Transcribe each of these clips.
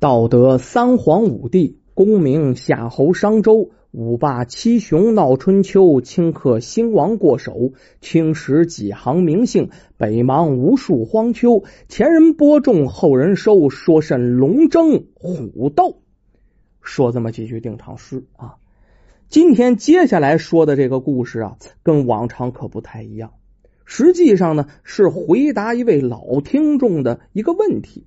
道德三皇五帝，功名夏侯商周，五霸七雄闹春秋，顷刻兴亡过手，青史几行名姓，北邙无数荒丘。前人播种，后人收，说甚龙争虎斗？说这么几句定场诗啊。今天接下来说的这个故事啊，跟往常可不太一样。实际上呢，是回答一位老听众的一个问题。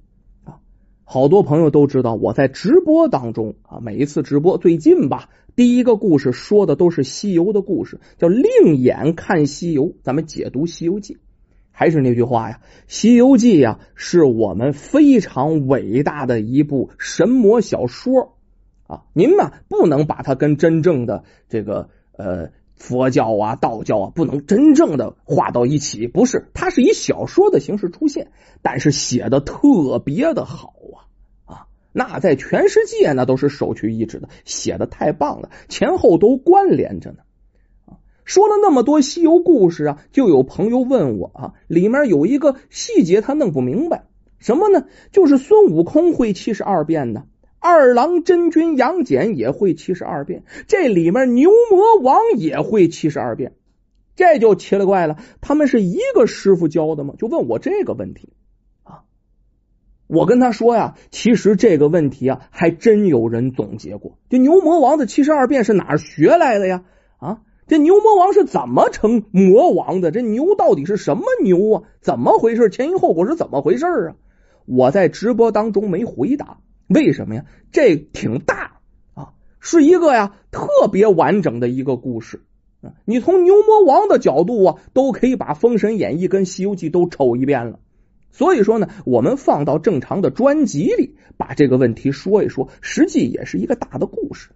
好多朋友都知道，我在直播当中啊，每一次直播，最近吧，第一个故事说的都是西游的故事，叫另眼看西游，咱们解读西游记。还是那句话呀，西游记呀，是我们非常伟大的一部神魔小说啊。您呢，不能把它跟真正的这个呃佛教啊、道教啊，不能真正的画到一起。不是，它是以小说的形式出现，但是写的特别的好。那在全世界那都是首屈一指的，写的太棒了，前后都关联着呢。说了那么多西游故事啊，就有朋友问我啊，里面有一个细节他弄不明白，什么呢？就是孙悟空会七十二变呢，二郎真君杨戬也会七十二变，这里面牛魔王也会七十二变，这就奇了怪了，他们是一个师傅教的吗？就问我这个问题。我跟他说呀，其实这个问题啊，还真有人总结过。这牛魔王的七十二变是哪儿学来的呀？啊，这牛魔王是怎么成魔王的？这牛到底是什么牛啊？怎么回事？前因后果是怎么回事啊？我在直播当中没回答，为什么呀？这挺大啊，是一个呀特别完整的一个故事啊。你从牛魔王的角度啊，都可以把《封神演义》跟《西游记》都瞅一遍了。所以说呢，我们放到正常的专辑里，把这个问题说一说，实际也是一个大的故事，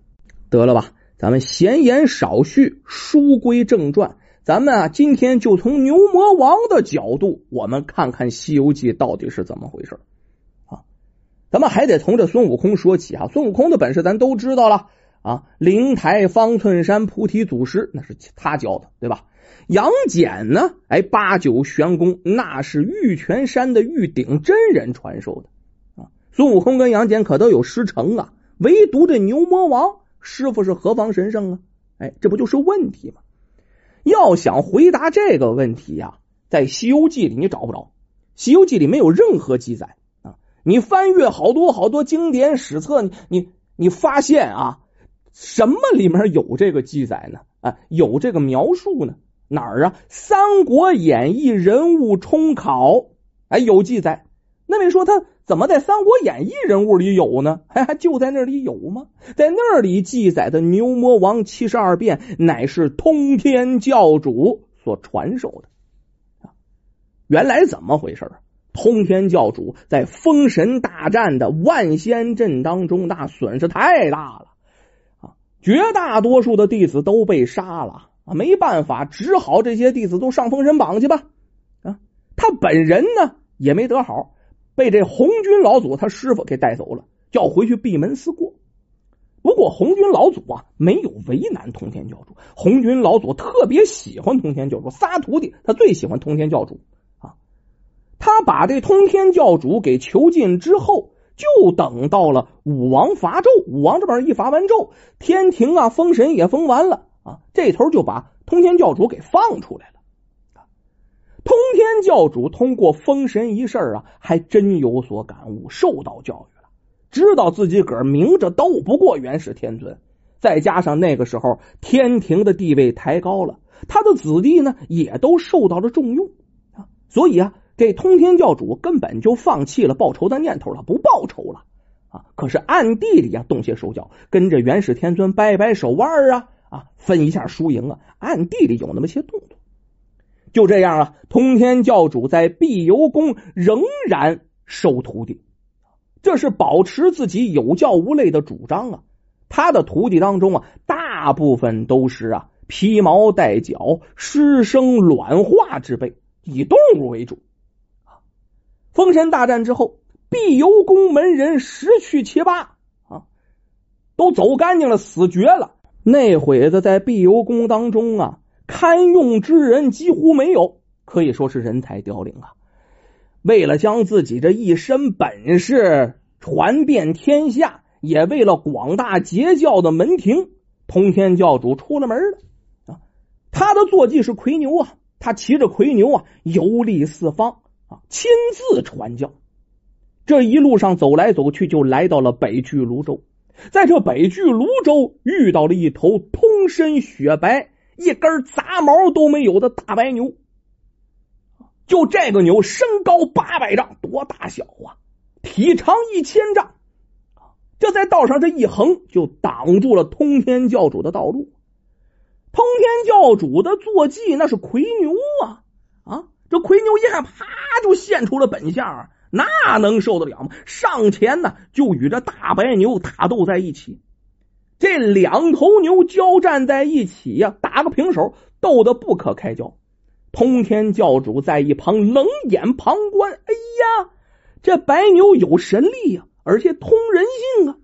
得了吧？咱们闲言少叙，书归正传。咱们啊，今天就从牛魔王的角度，我们看看《西游记》到底是怎么回事啊？咱们还得从这孙悟空说起啊。孙悟空的本事咱都知道了啊，灵台方寸山菩提祖师那是他教的，对吧？杨戬呢？哎，八九玄功那是玉泉山的玉鼎真人传授的啊。孙悟空跟杨戬可都有师承啊，唯独这牛魔王师傅是何方神圣啊？哎，这不就是问题吗？要想回答这个问题呀，在《西游记》里你找不着，《西游记》里没有任何记载啊。你翻阅好多好多经典史册，你你你发现啊，什么里面有这个记载呢？啊，有这个描述呢？哪儿啊？《三国演义》人物冲考，哎，有记载。那位说他怎么在《三国演义》人物里有呢？还就在那里有吗？在那里记载的牛魔王七十二变，乃是通天教主所传授的。原来怎么回事啊？通天教主在封神大战的万仙阵当中，那损失太大了啊！绝大多数的弟子都被杀了。啊，没办法，只好这些弟子都上封神榜去吧。啊，他本人呢也没得好，被这红军老祖他师傅给带走了，叫回去闭门思过。不过红军老祖啊没有为难通天教主，红军老祖特别喜欢通天教主，仨徒弟他最喜欢通天教主啊。他把这通天教主给囚禁之后，就等到了武王伐纣，武王这边一伐完纣，天庭啊封神也封完了。啊，这头就把通天教主给放出来了。通天教主通过封神一事啊，还真有所感悟，受到教育了，知道自己个儿明着斗不过元始天尊，再加上那个时候天庭的地位抬高了，他的子弟呢也都受到了重用啊，所以啊，这通天教主根本就放弃了报仇的念头了，不报仇了啊。可是暗地里啊动些手脚，跟着元始天尊掰掰手腕啊。啊，分一下输赢啊，暗地里有那么些动作。就这样啊，通天教主在碧游宫仍然收徒弟，这是保持自己有教无类的主张啊。他的徒弟当中啊，大部分都是啊披毛戴角、师生卵化之辈，以动物为主。封神大战之后，碧游宫门人十去七八啊，都走干净了，死绝了。那会子在碧游宫当中啊，堪用之人几乎没有，可以说是人才凋零啊。为了将自己这一身本事传遍天下，也为了广大截教的门庭，通天教主出了门了啊！他的坐骑是魁牛啊，他骑着魁牛啊，游历四方啊，亲自传教。这一路上走来走去，就来到了北距泸州。在这北距泸州，遇到了一头通身雪白、一根杂毛都没有的大白牛。就这个牛，身高八百丈，多大小啊？体长一千丈，这在道上这一横，就挡住了通天教主的道路。通天教主的坐骑那是魁牛啊啊！这魁牛一看，啪就现出了本相。那能受得了吗？上前呢，就与这大白牛打斗在一起。这两头牛交战在一起呀，打个平手，斗得不可开交。通天教主在一旁冷眼旁观。哎呀，这白牛有神力呀，而且通人性啊！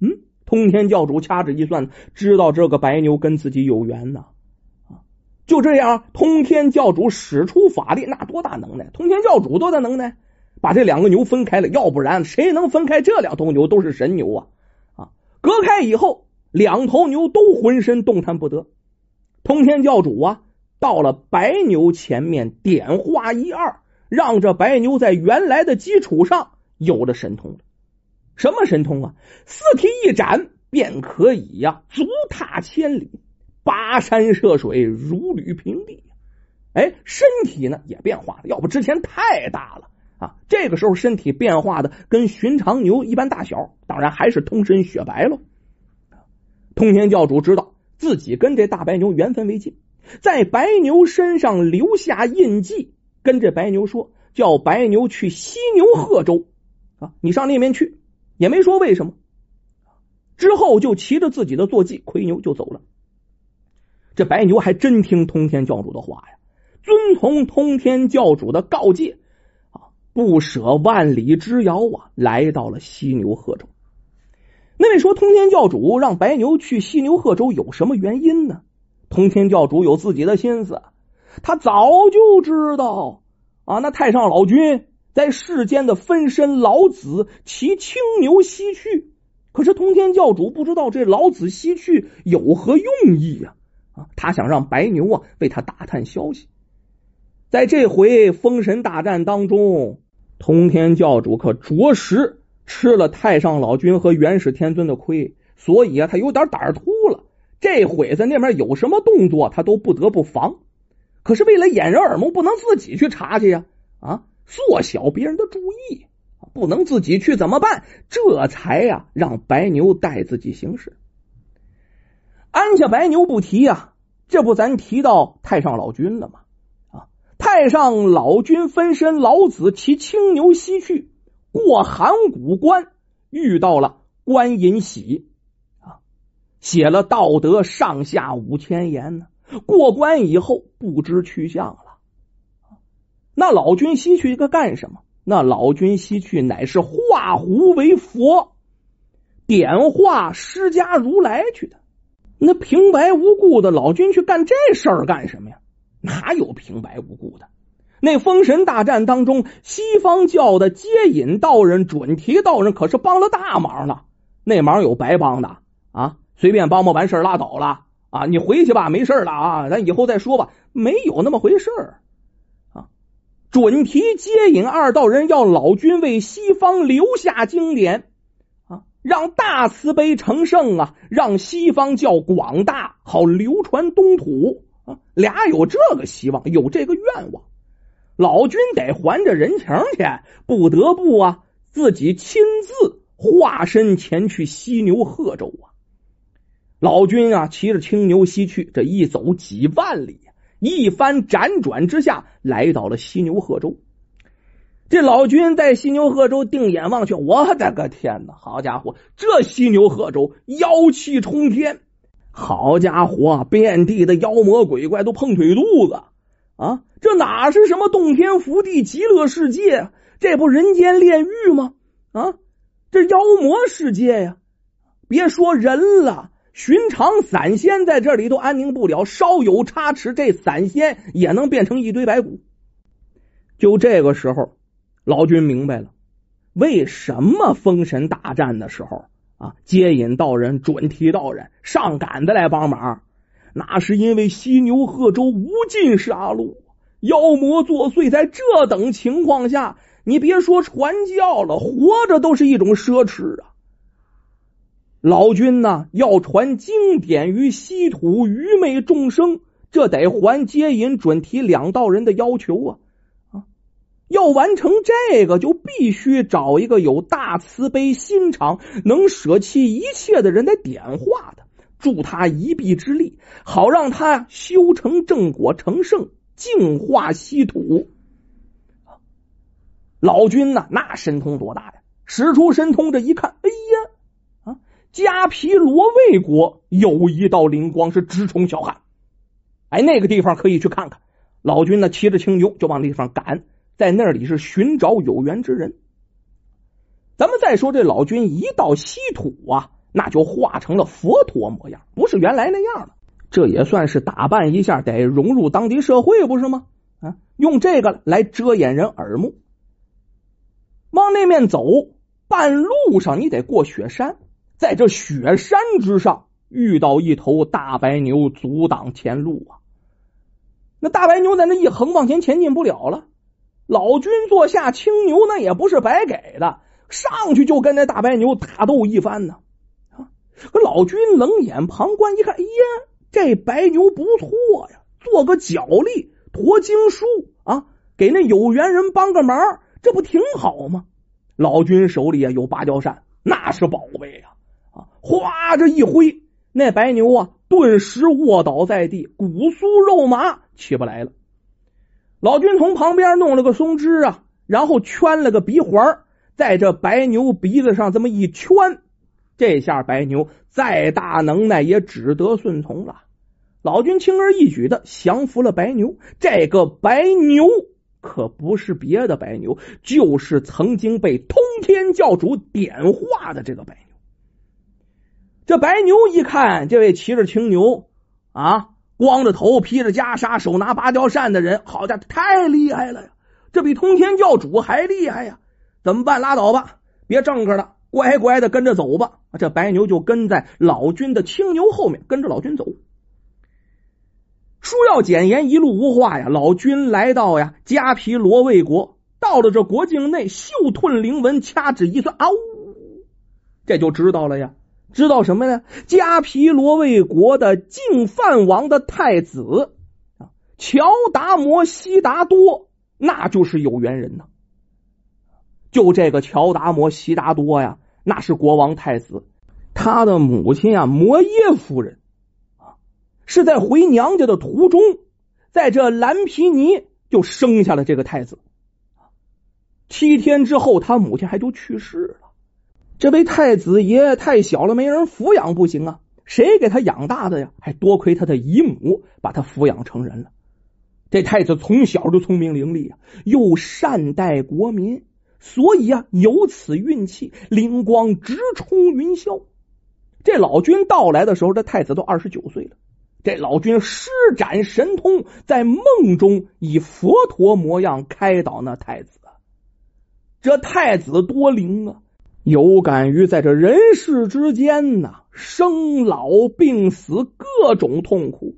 嗯，通天教主掐指一算，知道这个白牛跟自己有缘呐。就这样，通天教主使出法力，那多大能耐？通天教主多大能耐？把这两个牛分开了，要不然谁能分开这两头牛？都是神牛啊！啊，隔开以后，两头牛都浑身动弹不得。通天教主啊，到了白牛前面，点化一二，让这白牛在原来的基础上有了神通。什么神通啊？四蹄一展，便可以呀，足踏千里，跋山涉水，如履平地。哎，身体呢也变化了，要不之前太大了。啊，这个时候身体变化的跟寻常牛一般大小，当然还是通身雪白了。通天教主知道自己跟这大白牛缘分未尽，在白牛身上留下印记，跟这白牛说，叫白牛去犀牛贺州啊，你上那边去，也没说为什么。之后就骑着自己的坐骑魁牛就走了。这白牛还真听通天教主的话呀，遵从通天教主的告诫。不舍万里之遥啊，来到了犀牛贺州。那位说通天教主让白牛去犀牛贺州有什么原因呢？通天教主有自己的心思，他早就知道啊。那太上老君在世间的分身老子骑青牛西去，可是通天教主不知道这老子西去有何用意呀？啊，他想让白牛啊为他打探消息。在这回封神大战当中。通天教主可着实吃了太上老君和元始天尊的亏，所以啊，他有点胆儿秃了。这会子那边有什么动作，他都不得不防。可是为了掩人耳目，不能自己去查去呀！啊，缩小别人的注意，不能自己去怎么办？这才呀，让白牛带自己行事。安下白牛不提呀，这不咱提到太上老君了吗？太上老君分身老子骑青牛西去，过函谷关，遇到了关尹喜啊，写了道德上下五千言呢。过关以后不知去向了。那老君西去一个干什么？那老君西去乃是化胡为佛，点化释迦如来去的。那平白无故的老君去干这事儿干什么呀？哪有平白无故的？那封神大战当中，西方教的接引道人、准提道人可是帮了大忙了。那忙有白帮的啊？随便帮帮完事拉倒了啊？你回去吧，没事了啊，咱以后再说吧。没有那么回事啊！准提接引二道人要老君为西方留下经典啊，让大慈悲成圣啊，让西方教广大，好流传东土。啊，俩有这个希望，有这个愿望，老君得还这人情去，不得不啊，自己亲自化身前去犀牛贺州啊。老君啊，骑着青牛西去，这一走几万里，一番辗转之下，来到了犀牛贺州。这老君在犀牛贺州定眼望去，我的个天哪！好家伙，这犀牛贺州妖气冲天。好家伙，遍地的妖魔鬼怪都碰腿肚子啊！这哪是什么洞天福地极乐世界？这不人间炼狱吗？啊，这妖魔世界呀！别说人了，寻常散仙在这里都安宁不了，稍有差池，这散仙也能变成一堆白骨。就这个时候，老君明白了，为什么封神大战的时候啊，接引道人、准提道人上赶的来帮忙？那是因为犀牛贺州无尽杀戮，妖魔作祟，在这等情况下，你别说传教了，活着都是一种奢侈啊！老君呐，要传经典于稀土，愚昧众生，这得还接引准提两道人的要求！啊，要完成这个，就必须找一个有大慈悲心肠、能舍弃一切的人来点化他，助他一臂之力，好让他修成正果，成圣，净化稀土。老君呐，那神通多大呀！使出神通，这一看，哎呀！啊迦毗罗卫国有一道灵光是直冲霄汉，哎，那个地方可以去看看。老君呢，骑着青牛就往那地方赶，在那里是寻找有缘之人。咱们再说这老君一到西土啊，那就化成了佛陀模样，不是原来那样了。这也算是打扮一下，得融入当地社会，不是吗？啊，用这个来遮掩人耳目。往那面走，半路上你得过雪山。在这雪山之上遇到一头大白牛阻挡前路啊！那大白牛在那一横往前前进不了了。老君坐下青牛，那也不是白给的，上去就跟那大白牛打斗一番呢。啊！可老君冷眼旁观一看，哎呀，这白牛不错呀，做个脚力驮经书啊，给那有缘人帮个忙，这不挺好吗？老君手里啊有芭蕉扇，那是宝贝呀。啊！哗，这一挥，那白牛啊，顿时卧倒在地，骨酥肉麻，起不来了。老君从旁边弄了个松枝啊，然后圈了个鼻环，在这白牛鼻子上这么一圈，这下白牛再大能耐也只得顺从了。老君轻而易举的降服了白牛。这个白牛可不是别的白牛，就是曾经被通天教主点化的这个白牛。这白牛一看，这位骑着青牛啊，光着头、披着袈裟、手拿芭蕉扇的人，好家伙，太厉害了呀！这比通天教主还厉害呀！怎么办？拉倒吧，别正个了，乖乖的跟着走吧。这白牛就跟在老君的青牛后面，跟着老君走。书要简言，一路无话呀。老君来到呀迦毗罗卫国，到了这国境内，嗅吞灵纹，掐指一算，啊呜，这就知道了呀。知道什么呢？迦毗罗卫国的净饭王的太子啊，乔达摩悉达多，那就是有缘人呐。就这个乔达摩悉达多呀，那是国王太子，他的母亲啊，摩耶夫人啊，是在回娘家的途中，在这蓝皮尼就生下了这个太子。七天之后，他母亲还就去世了。这位太子爷太小了，没人抚养不行啊！谁给他养大的呀？还多亏他的姨母把他抚养成人了。这太子从小就聪明伶俐啊，又善待国民，所以啊有此运气，灵光直冲云霄。这老君到来的时候，这太子都二十九岁了。这老君施展神通，在梦中以佛陀模样开导那太子。这太子多灵啊！有感于在这人世之间呐，生老病死各种痛苦，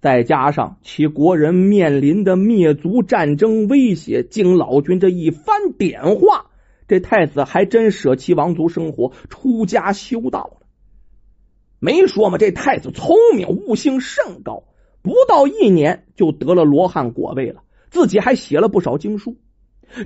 再加上其国人面临的灭族战争威胁，经老君这一番点化，这太子还真舍弃王族生活，出家修道了。没说嘛，这太子聪明，悟性甚高，不到一年就得了罗汉果位了，自己还写了不少经书。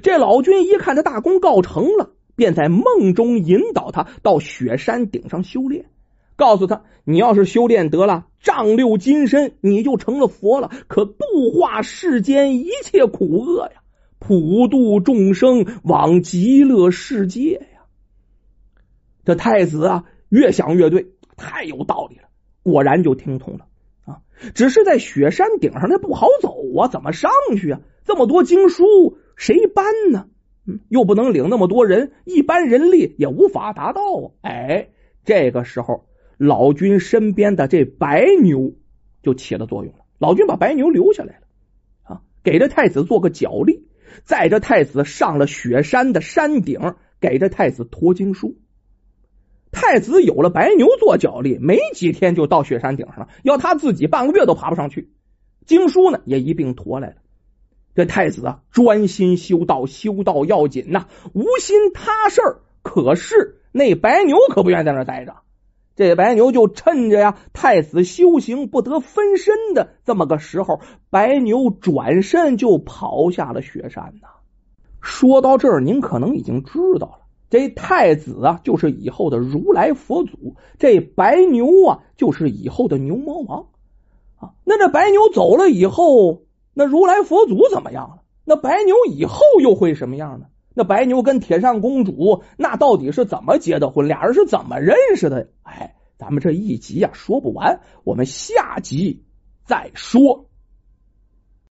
这老君一看这大功告成了。便在梦中引导他到雪山顶上修炼，告诉他：“你要是修炼得了丈六金身，你就成了佛了，可度化世间一切苦厄呀，普度众生往极乐世界呀。”这太子啊，越想越对，太有道理了，果然就听从了啊。只是在雪山顶上那不好走啊，怎么上去啊？这么多经书，谁搬呢？又不能领那么多人，一般人力也无法达到啊！哎，这个时候，老君身边的这白牛就起了作用了。老君把白牛留下来了啊，给这太子做个脚力，载着太子上了雪山的山顶，给这太子驮经书。太子有了白牛做脚力，没几天就到雪山顶上了。要他自己半个月都爬不上去，经书呢也一并驮来了。这太子啊，专心修道，修道要紧呐，无心他事儿。可是那白牛可不愿意在那待着，这白牛就趁着呀太子修行不得分身的这么个时候，白牛转身就跑下了雪山呐。说到这儿，您可能已经知道了。这太子啊，就是以后的如来佛祖；这白牛啊，就是以后的牛魔王啊。那这白牛走了以后，那如来佛祖怎么样了？那白牛以后又会什么样呢？那白牛跟铁扇公主那到底是怎么结的婚？俩人是怎么认识的？哎，咱们这一集呀说不完，我们下集再说。